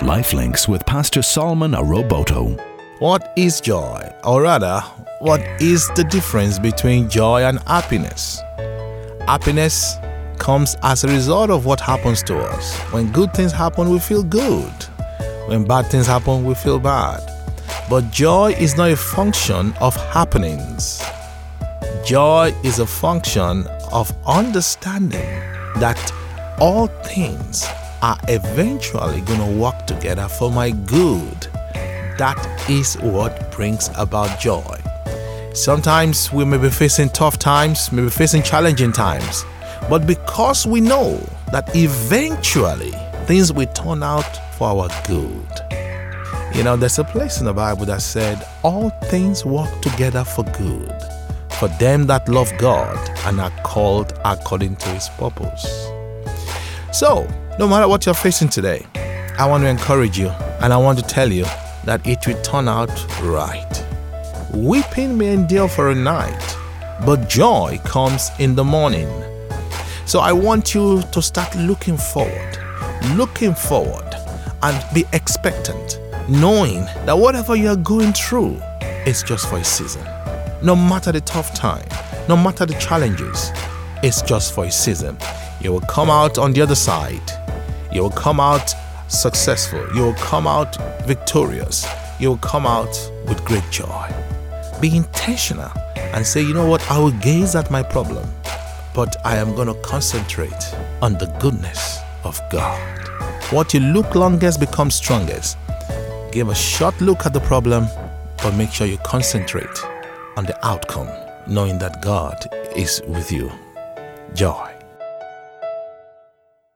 Lifelinks with Pastor Solomon Aroboto. What is joy? Or rather, what is the difference between joy and happiness? Happiness comes as a result of what happens to us. When good things happen, we feel good. When bad things happen, we feel bad. But joy is not a function of happenings. Joy is a function of understanding that all things are eventually going to work together for my good. That is what brings about joy. Sometimes we may be facing tough times, may be facing challenging times, but because we know that eventually things will turn out for our good. You know, there's a place in the Bible that said, All things work together for good for them that love God and are called according to his purpose. So, no matter what you're facing today, I want to encourage you and I want to tell you that it will turn out right. Weeping may endure for a night, but joy comes in the morning. So I want you to start looking forward, looking forward, and be expectant, knowing that whatever you're going through is just for a season. No matter the tough time, no matter the challenges, it's just for a season. You will come out on the other side. You will come out successful. You will come out victorious. You will come out with great joy. Be intentional and say, you know what, I will gaze at my problem, but I am going to concentrate on the goodness of God. What you look longest becomes strongest. Give a short look at the problem, but make sure you concentrate on the outcome, knowing that God is with you. Joy.